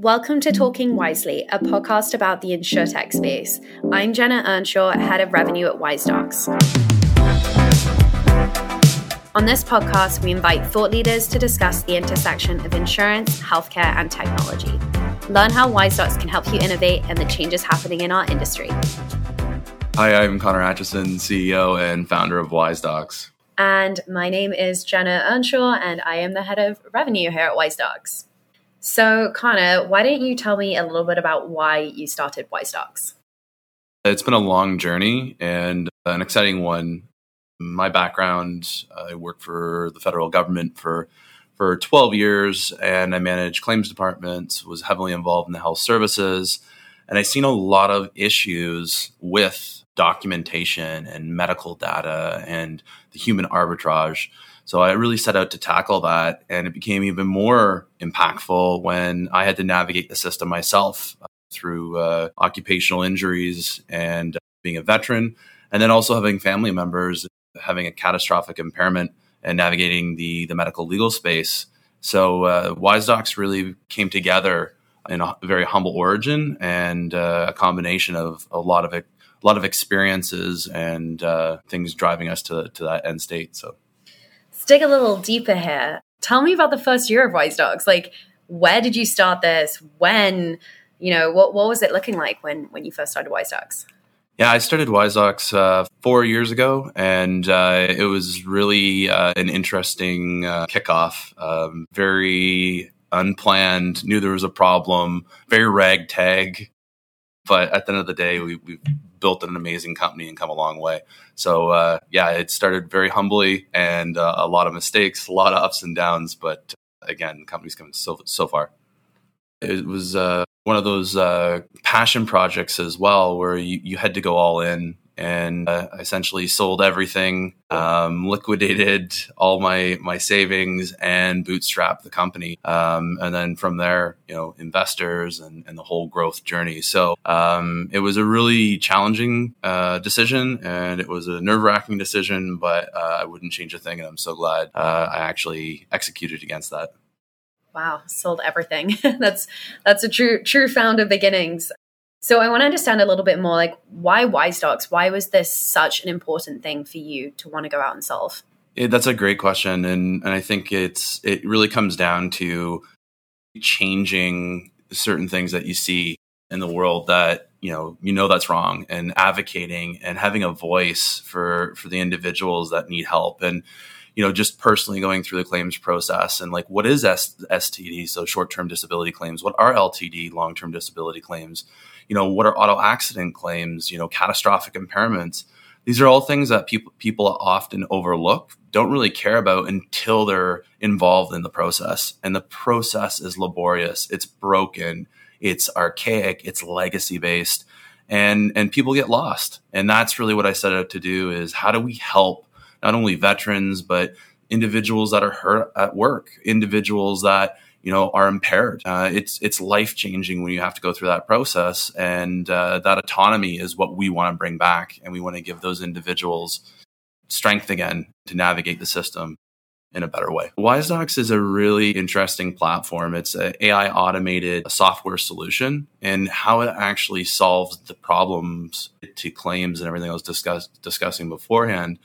Welcome to Talking Wisely, a podcast about the insurtech space. I'm Jenna Earnshaw, head of revenue at WiseDocs. On this podcast, we invite thought leaders to discuss the intersection of insurance, healthcare, and technology. Learn how WiseDocs can help you innovate and the changes happening in our industry. Hi, I'm Connor Atchison, CEO and founder of WiseDocs. And my name is Jenna Earnshaw, and I am the head of revenue here at WiseDocs. So, Connor, why don't you tell me a little bit about why you started WiseDocs? It's been a long journey and uh, an exciting one. My background, I worked for the federal government for for 12 years and I managed claims departments, was heavily involved in the health services, and I've seen a lot of issues with documentation and medical data and the human arbitrage so I really set out to tackle that, and it became even more impactful when I had to navigate the system myself uh, through uh, occupational injuries and being a veteran, and then also having family members having a catastrophic impairment and navigating the the medical legal space. So uh, WiseDocs really came together in a very humble origin and uh, a combination of a lot of a lot of experiences and uh, things driving us to to that end state. So dig a little deeper here. Tell me about the first year of WiseDocs. Like, where did you start this? When? You know, what what was it looking like when when you first started WiseDocs? Yeah, I started WiseDocs uh, four years ago, and uh, it was really uh, an interesting uh, kickoff. Um, very unplanned, knew there was a problem, very ragtag. But at the end of the day, we, we built an amazing company and come a long way. So uh, yeah, it started very humbly and uh, a lot of mistakes, a lot of ups and downs, but again, the company's come so so far. It was uh, one of those uh, passion projects as well, where you, you had to go all in and uh, essentially sold everything, um, liquidated all my my savings, and bootstrapped the company. Um, and then from there, you know, investors and, and the whole growth journey. So um, it was a really challenging uh, decision, and it was a nerve wracking decision, but uh, I wouldn't change a thing, and I'm so glad uh, I actually executed against that wow sold everything that's that's a true true founder beginnings so I want to understand a little bit more like why WiseDocs? Why was this such an important thing for you to want to go out and solve? That's a great question, and and I think it's it really comes down to changing certain things that you see in the world that you know you know that's wrong and advocating and having a voice for for the individuals that need help and you know just personally going through the claims process and like what is S- std so short-term disability claims what are ltd long-term disability claims you know, what are auto accident claims, you know, catastrophic impairments. These are all things that people people often overlook, don't really care about until they're involved in the process. And the process is laborious, it's broken, it's archaic, it's legacy based, and and people get lost. And that's really what I set out to do is how do we help not only veterans but individuals that are hurt at work, individuals that you know are impaired. Uh, it's it's life changing when you have to go through that process, and uh, that autonomy is what we want to bring back, and we want to give those individuals strength again to navigate the system in a better way. WiseDocs is a really interesting platform. It's an AI automated software solution, and how it actually solves the problems to claims and everything I was discuss- discussing beforehand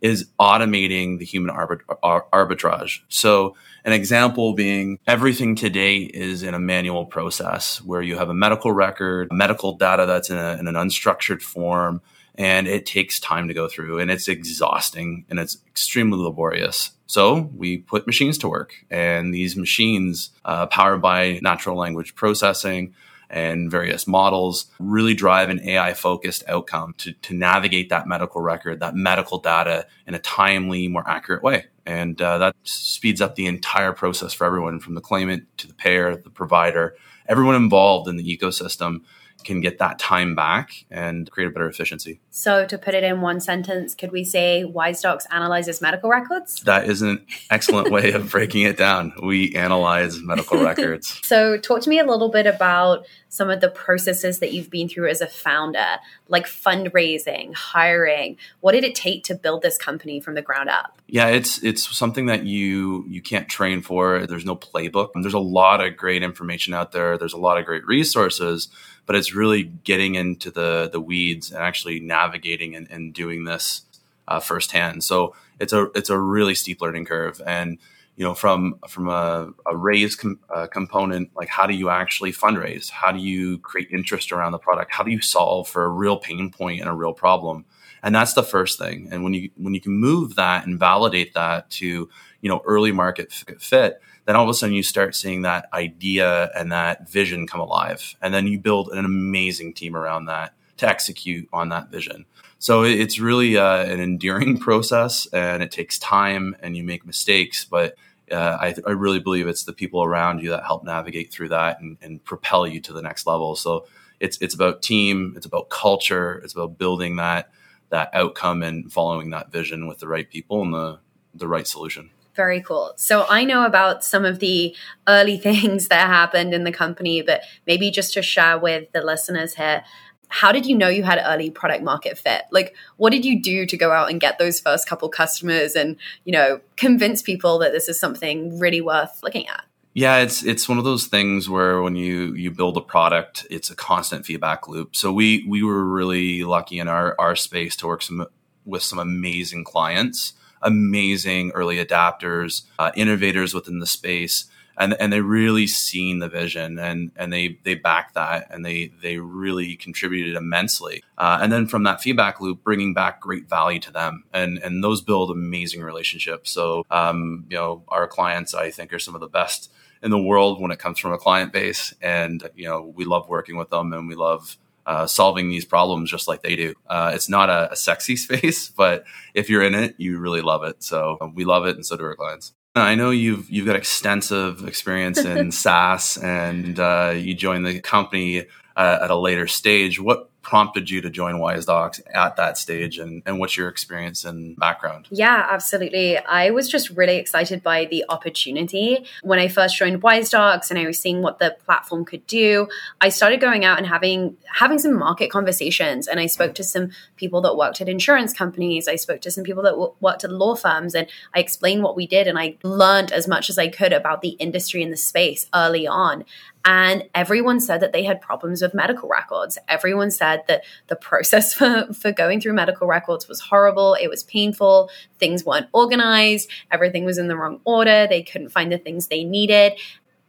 is automating the human arbit- arbitrage. So, an example being everything today is in a manual process where you have a medical record, medical data that's in, a, in an unstructured form, and it takes time to go through and it's exhausting and it's extremely laborious. So we put machines to work, and these machines, uh, powered by natural language processing, and various models really drive an AI focused outcome to, to navigate that medical record, that medical data in a timely, more accurate way. And uh, that speeds up the entire process for everyone from the claimant to the payer, the provider, everyone involved in the ecosystem can get that time back and create a better efficiency. So, to put it in one sentence, could we say WiseDocs analyzes medical records? That is an excellent way of breaking it down. We analyze medical records. So, talk to me a little bit about some of the processes that you've been through as a founder, like fundraising, hiring. What did it take to build this company from the ground up? Yeah, it's it's something that you you can't train for. There's no playbook. There's a lot of great information out there. There's a lot of great resources but it's really getting into the the weeds and actually navigating and, and doing this uh, firsthand. So it's a it's a really steep learning curve, and you know from from a, a raise com- uh, component, like how do you actually fundraise? How do you create interest around the product? How do you solve for a real pain point and a real problem? And that's the first thing. And when you when you can move that and validate that to you know early market fit then all of a sudden you start seeing that idea and that vision come alive. And then you build an amazing team around that to execute on that vision. So it's really uh, an enduring process and it takes time and you make mistakes, but uh, I, I, really believe it's the people around you that help navigate through that and, and, propel you to the next level. So it's it's about team, it's about culture, it's about building that that outcome and following that vision with the right people and the the right solution. Very cool. So I know about some of the early things that happened in the company, but maybe just to share with the listeners here, how did you know you had early product market fit? Like, what did you do to go out and get those first couple customers and, you know, convince people that this is something really worth looking at? Yeah, it's it's one of those things where when you you build a product, it's a constant feedback loop. So we we were really lucky in our our space to work some with some amazing clients amazing early adapters, uh, innovators within the space. And, and they really seen the vision and, and they, they backed that and they, they really contributed immensely. Uh, and then from that feedback loop, bringing back great value to them and, and those build amazing relationships. So, um, you know, our clients, I think are some of the best in the world when it comes from a client base. And, you know, we love working with them and we love uh, solving these problems just like they do. Uh, it's not a, a, sexy space, but if you're in it, you really love it. So um, we love it, and so do our clients. I know you've you've got extensive experience in SaaS, and uh, you joined the company uh, at a later stage. What prompted you to join WiseDocs at that stage and, and what's your experience and background? Yeah, absolutely. I was just really excited by the opportunity. When I first joined WiseDocs and I was seeing what the platform could do, I started going out and having having some market conversations and I spoke to some people that worked at insurance companies. I spoke to some people that w- worked at law firms and I explained what we did and I learned as much as I could about the industry and the space early on. And everyone said that they had problems with medical records. Everyone said that the process for, for going through medical records was horrible. It was painful. Things weren't organized. Everything was in the wrong order. They couldn't find the things they needed.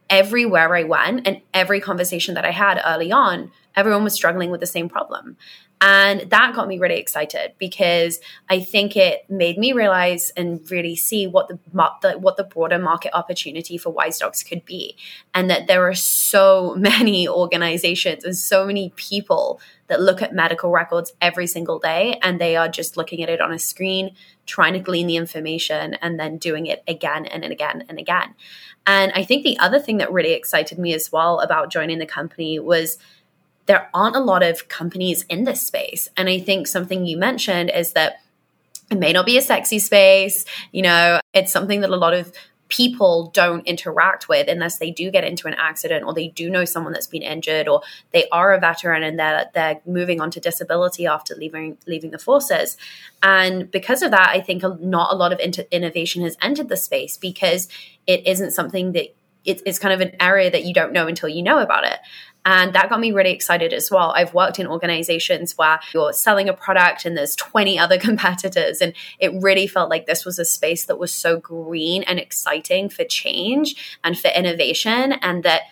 Everywhere I went and every conversation that I had early on, everyone was struggling with the same problem. And that got me really excited because I think it made me realize and really see what the, the, what the broader market opportunity for Wise WiseDocs could be, and that there are so many organizations and so many people that look at medical records every single day, and they are just looking at it on a screen, trying to glean the information, and then doing it again and again and again. And I think the other thing that really excited me as well about joining the company was there aren't a lot of companies in this space. And I think something you mentioned is that it may not be a sexy space. You know, it's something that a lot of people don't interact with unless they do get into an accident or they do know someone that's been injured or they are a veteran and they're they're moving on to disability after leaving leaving the forces and because of that i think not a lot of inter- innovation has entered the space because it isn't something that it's kind of an area that you don't know until you know about it and that got me really excited as well. I've worked in organizations where you're selling a product and there's 20 other competitors. And it really felt like this was a space that was so green and exciting for change and for innovation. And that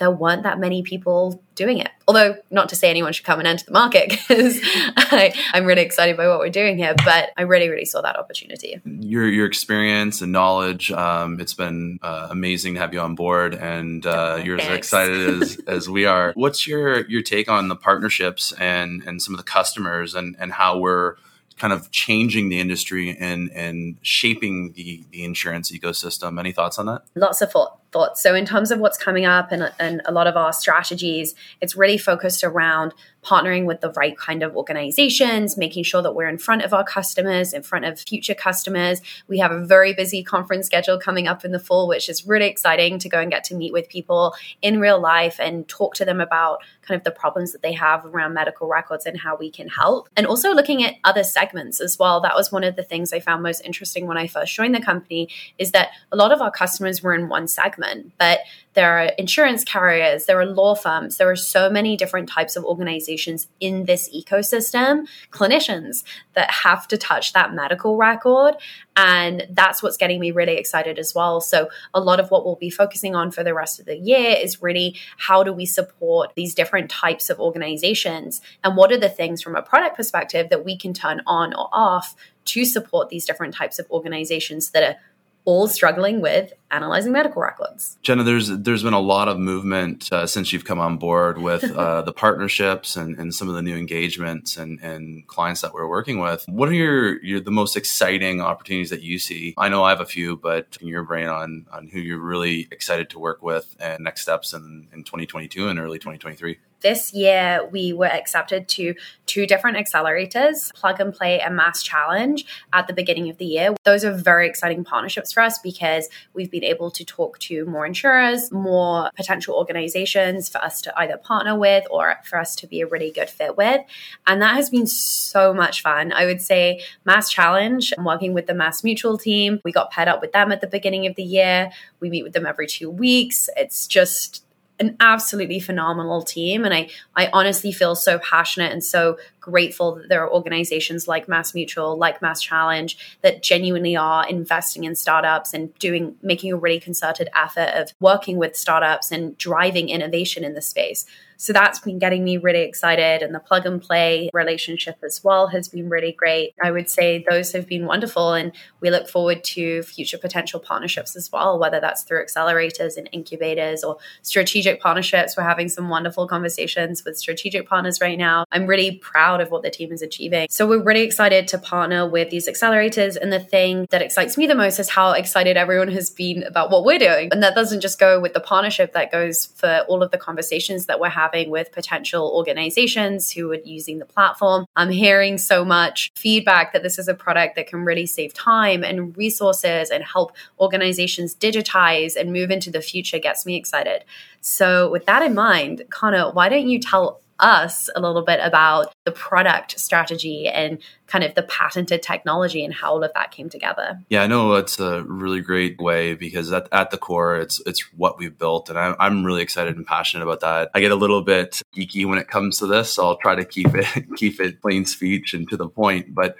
there weren't that many people doing it. Although, not to say anyone should come and enter the market because I'm really excited by what we're doing here, but I really, really saw that opportunity. Your your experience and knowledge, um, it's been uh, amazing to have you on board, and uh, oh, you're thanks. as excited as, as we are. What's your your take on the partnerships and and some of the customers and and how we're kind of changing the industry and and shaping the the insurance ecosystem? Any thoughts on that? Lots of thought thoughts. So, in terms of what's coming up and, and a lot of our strategies, it's really focused around partnering with the right kind of organizations, making sure that we're in front of our customers, in front of future customers. We have a very busy conference schedule coming up in the fall, which is really exciting to go and get to meet with people in real life and talk to them about kind of the problems that they have around medical records and how we can help. And also looking at other segments as well. That was one of the things I found most interesting when I first joined the company is that a lot of our customers were in one segment, but there are insurance carriers, there are law firms, there are so many different types of organizations in this ecosystem, clinicians that have to touch that medical record. And that's what's getting me really excited as well. So, a lot of what we'll be focusing on for the rest of the year is really how do we support these different types of organizations? And what are the things from a product perspective that we can turn on or off to support these different types of organizations that are all struggling with analyzing medical records. Jenna, there's there's been a lot of movement uh, since you've come on board with uh, the partnerships and, and some of the new engagements and, and clients that we're working with. What are your, your the most exciting opportunities that you see? I know I have a few, but in your brain on on who you're really excited to work with and next steps in, in 2022 and early 2023 this year we were accepted to two different accelerators, Plug and Play and MassChallenge, at the beginning of the year. Those are very exciting partnerships for us because we've been able to talk to more insurers, more potential organizations for us to either partner with or for us to be a really good fit with. And that has been so much fun. I would say MassChallenge, I'm working with the MassMutual team. We got paired up with them at the beginning of the year. We meet with them every two weeks. It's just an absolutely phenomenal team and I I honestly feel so passionate and so grateful that there are organizations like MassMutual, like MassChallenge that genuinely are investing in startups and doing making a really concerted effort of working with startups and driving innovation in the space. So that's been getting me really excited. And the plug and play relationship as well has been really great. I would say those have been wonderful. And we look forward to future potential partnerships as well, whether that's through accelerators and incubators or strategic partnerships. We're having some wonderful conversations with strategic partners right now. I'm really proud of what the team is achieving. So we're really excited to partner with these accelerators. And the thing that excites me the most is how excited everyone has been about what we're doing. And that doesn't just go with the partnership, that goes for all of the conversations that we're having having with potential organizations who are using the platform. I'm hearing so much feedback that this is a product that can really save time and resources and help organizations digitize and move into the future gets me excited. So, with that in mind, Connor, why don't you tell us a little bit about the product strategy and kind of the patented technology and how all of that came together. Yeah, I know it's a really great way because at, at the core, it's it's what we've built, and I'm, I'm really excited and passionate about that. I get a little bit geeky when it comes to this, so I'll try to keep it keep it plain speech and to the point, but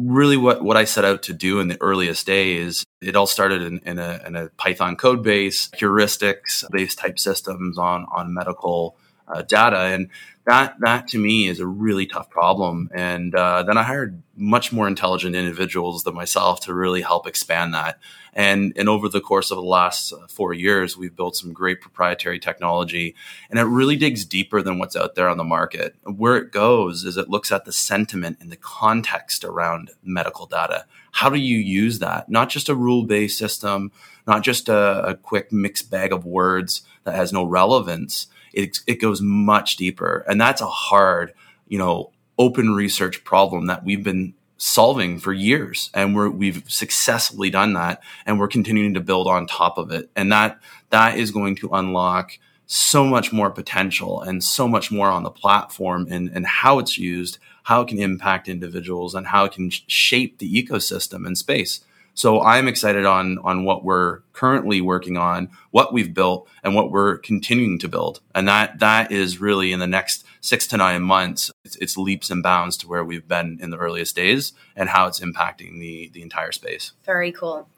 really what, what I set out to do in the earliest days, it all started in, in, a, in a Python code base, heuristics based type systems on, on medical uh, data. And that that to me is a really tough problem. And uh, then I hired much more intelligent individuals than myself to really help expand that. And and over the course of the last uh, four years, we've built some great proprietary technology, and it really digs deeper than what's out there on the market. Where it goes is it looks at the sentiment and the context around medical data. How do you use that? Not just a rule based system, not just a, a quick mixed bag of words that has no relevance it, it goes much deeper. And that's a hard, you know, open research problem that we've been solving for years. And we're we've successfully done that and we're continuing to build on top of it. And that that is going to unlock so much more potential and so much more on the platform and, and how it's used how it can impact individuals and how it can shape the ecosystem and space so I'm excited on on what we're currently working on, what we've built, and what we're continuing to build. And that that is really in the next six to nine months, it's, it's leaps and bounds to where we've been in the earliest days and how it's impacting the the entire space. Very cool.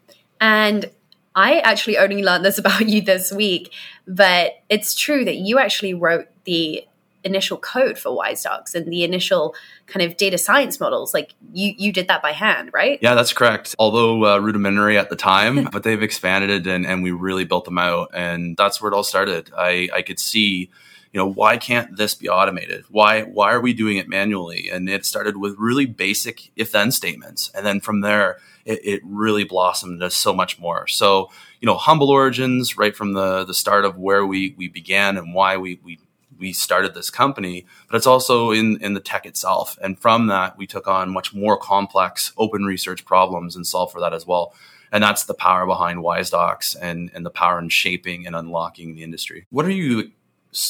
And I actually only learned this about you this week, but it's true that you actually wrote the initial code for WiseDocs and the initial kind of data science models. Like you, you did that by hand, right? Yeah, that's correct. Although uh, rudimentary at the time, but they've expanded it and, and we really built them out. And that's where it all started. I, I could see you know why can't this be automated why why are we doing it manually and it started with really basic if then statements and then from there it, it really blossomed into so much more so you know humble origins right from the the start of where we we began and why we we we started this company, but it's also in, in the tech itself. And from that, we took on much more complex open research problems and solved for that as well. And that's the power behind WiseDocs and, and the power in shaping and unlocking the industry. What are you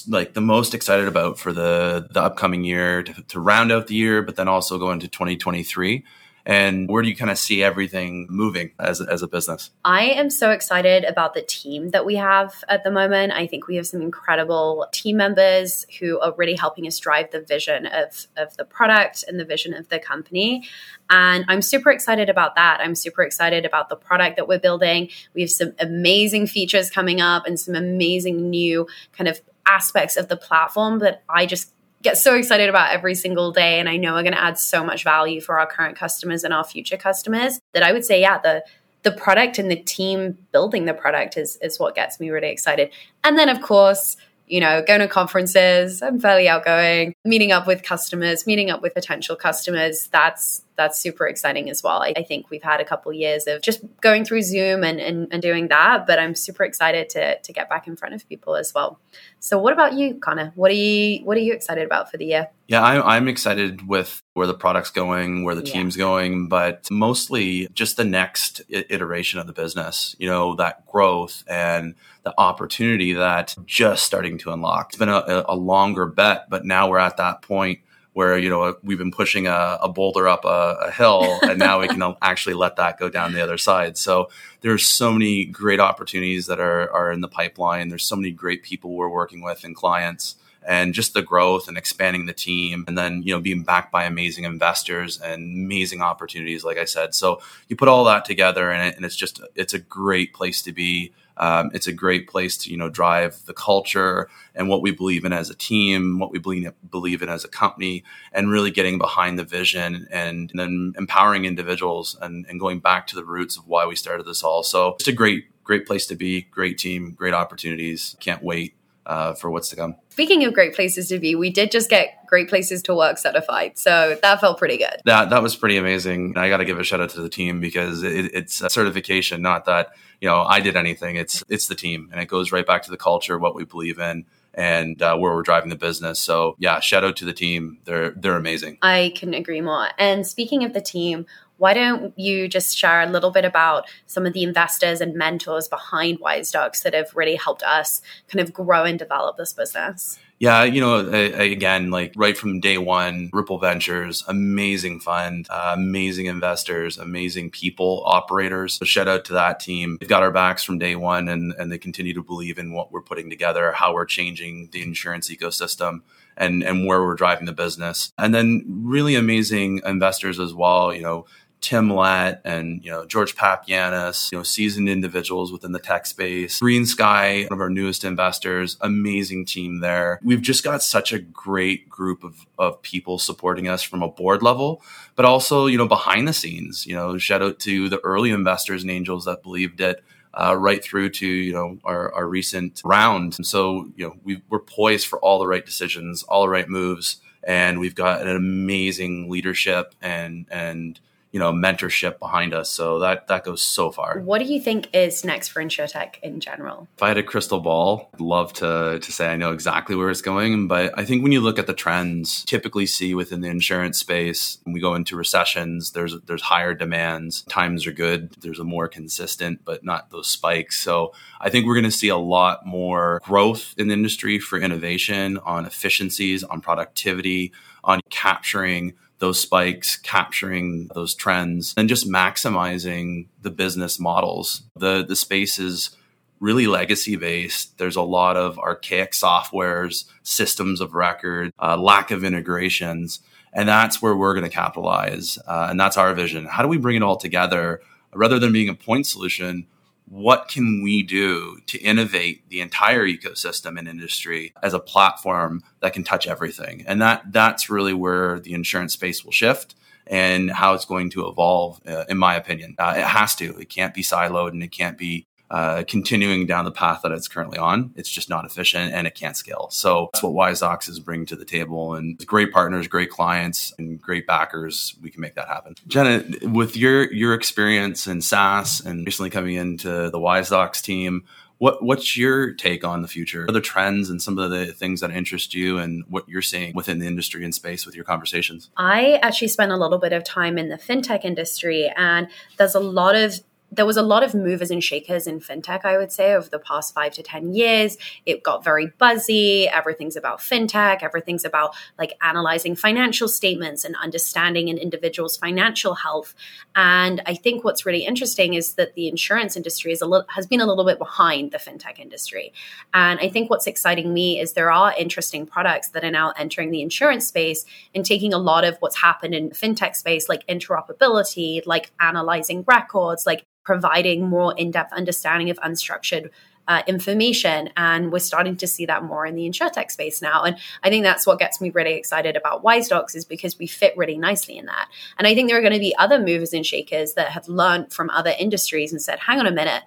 like the most excited about for the, the upcoming year to, to round out the year, but then also go into 2023? And where do you kind of see everything moving as, as a business? I am so excited about the team that we have at the moment. I think we have some incredible team members who are really helping us drive the vision of, of the product and the vision of the company. And I'm super excited about that. I'm super excited about the product that we're building. We have some amazing features coming up and some amazing new kind of aspects of the platform that I just get so excited about every single day and I know are going to add so much value for our current customers and our future customers that I would say yeah the the product and the team building the product is is what gets me really excited. And then of course, you know, going to conferences, I'm fairly outgoing, meeting up with customers, meeting up with potential customers, that's that's super exciting as well. I, I think we've had a couple years of just going through Zoom and, and, and doing that, but I'm super excited to to get back in front of people as well. So, what about you, Connor? What are you What are you excited about for the year? Yeah, I'm, I'm excited with where the product's going, where the yeah. team's going, but mostly just the next iteration of the business. You know, that growth and the opportunity that just starting to unlock. It's been a, a longer bet, but now we're at that point where you know uh, we've been pushing a, a boulder up a, a hill and now we can actually let that go down the other side. So there's so many great opportunities that are, are in the pipeline. There's so many great people we're working with and clients and just the growth and expanding the team and then you know being backed by amazing investors and amazing opportunities like i said. So you put all that together and, it, and it's just it's a great place to be um, it's a great place to you know drive the culture and what we believe in as a team, what we believe believe in as a company, and really getting behind the vision and, and then empowering individuals and, and going back to the roots of why we started this all. So it's a great great place to be, great team, great opportunities. Can't wait uh, for what's to come. Speaking of great places to be, we did just get great places to work certified, so that felt pretty good. That that was pretty amazing. I got to give a shout out to the team because it, it's a certification, not that you know I did anything. It's it's the team, and it goes right back to the culture, what we believe in, and uh, where we're driving the business. So yeah, shout out to the team. They're they're amazing. I couldn't agree more. And speaking of the team, why don't you just share a little bit about some of the investors and mentors behind Wise WiseDocs that have really helped us kind of grow and develop this business? Yeah, you know, again, like right from day one, Ripple Ventures, amazing fund, uh, amazing investors, amazing people, operators. So shout out to that team. They've got our backs from day one and, and they continue to believe in what we're putting together, how we're changing the insurance ecosystem and, and where we're driving the business. And then really amazing investors as well, you know, Tim Lett and you know George Papianis, you know seasoned individuals within the tech space. Green Sky, one of our newest investors, amazing team there. We've just got such a great group of, of people supporting us from a board level, but also you know behind the scenes. You know, shout out to the early investors and angels that believed it. Uh, right through to you know our, our recent round. And so you know we, we're poised for all the right decisions, all the right moves, and we've got an amazing leadership and and you know mentorship behind us. So that that goes so far. What do you think is next for insurtech in general? If i had a crystal ball i'd love to to say i know exactly where it's going. But i think when you look at the trends typically see within the insurance space when we go into recessions there's there's higher demands. Times are good. There's a more consistent but not those spikes. So i think we're going to see a lot more growth in the industry for innovation on efficiencies on productivity on capturing those spikes, capturing those trends, and just maximizing the business models. The the space is really legacy based. There's a lot of archaic softwares, systems of record, uh, lack of integrations, and that's where we're going to capitalize. Uh, and that's our vision. How do we bring it all together rather than being a point solution? What can we do to innovate the entire ecosystem and industry as a platform that can touch everything? And that that's really where the insurance space will shift and how it's going to evolve, uh, in my opinion. Uh, it has to. It can't be siloed and it can't be uh, continuing down the path that it's currently on. It's just not efficient and it can't scale. So that's what WiseDocs is bringing to the table. And great partners, great clients, and great backers, we can make that happen. Jenna, with your your experience in SaaS and recently coming into the WiseDocs team, what what's your take on the future? The trends and some of the things that interest you and what you're seeing within the industry and space with your conversations? I actually spent a little bit of time in the fintech industry and there's a lot of there was a lot of movers and shakers in fintech, I would say, over the past five to 10 years. It got very buzzy. Everything's about fintech. Everything's about like analyzing financial statements and understanding an individual's financial health. And I think what's really interesting is that the insurance industry is a little, has been a little bit behind the fintech industry. And I think what's exciting me is there are interesting products that are now entering the insurance space and taking a lot of what's happened in the fintech space, like interoperability, like analyzing records, like providing more in-depth understanding of unstructured uh, information and we're starting to see that more in the insurtech space now. And i think that's what gets me really excited about wisedocs is because we fit really nicely in that. And i think there are going to be other movers and shakers that have learned from other industries and said hang on a minute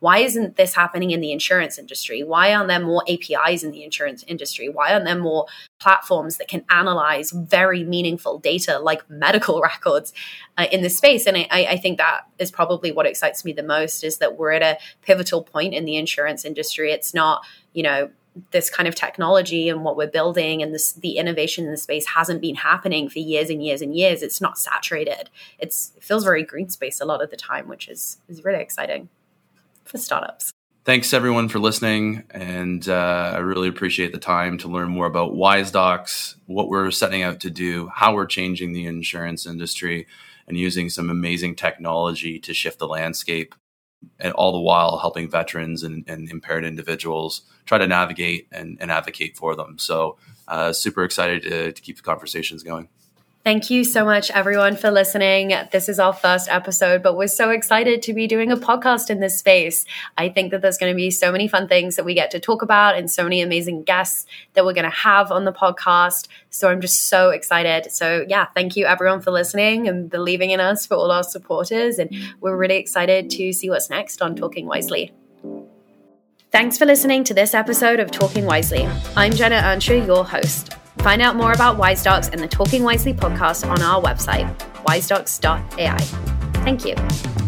why isn't this happening in the insurance industry? Why aren't there more APIs in the insurance industry? Why aren't there more platforms that can analyze very meaningful data like medical records uh, in this space? And I, I think that is probably what excites me the most is that we're at a pivotal point in the insurance industry. It's not, you know, this kind of technology and what we're building and this the innovation in the space hasn't been happening for years and years and years. It's not saturated. It's it feels very green space a lot of the time, which is is really exciting for startups. Thanks everyone for listening, and uh, I really appreciate the time to learn more about WiseDocs, what we're setting out to do, how we're changing the insurance industry, and using some amazing technology to shift the landscape, and all the while helping veterans and, and impaired individuals try to navigate and, and advocate for them. So, uh, super excited to, to keep the conversations going. Thank you so much, everyone, for listening. This is our first episode, but we're so excited to be doing a podcast in this space. I think that there's going to be so many fun things that we get to talk about and so many amazing guests that we're going to have on the podcast. So I'm just so excited. So, yeah, thank you, everyone, for listening and believing in us for all our supporters. And we're really excited to see what's next on Talking Wisely. Thanks for listening to this episode of Talking Wisely. I'm Jenna Earnshaw, your host. Find out more about WiseDocs and the Talking Wisely podcast on our website, wisedocs.ai. Thank you.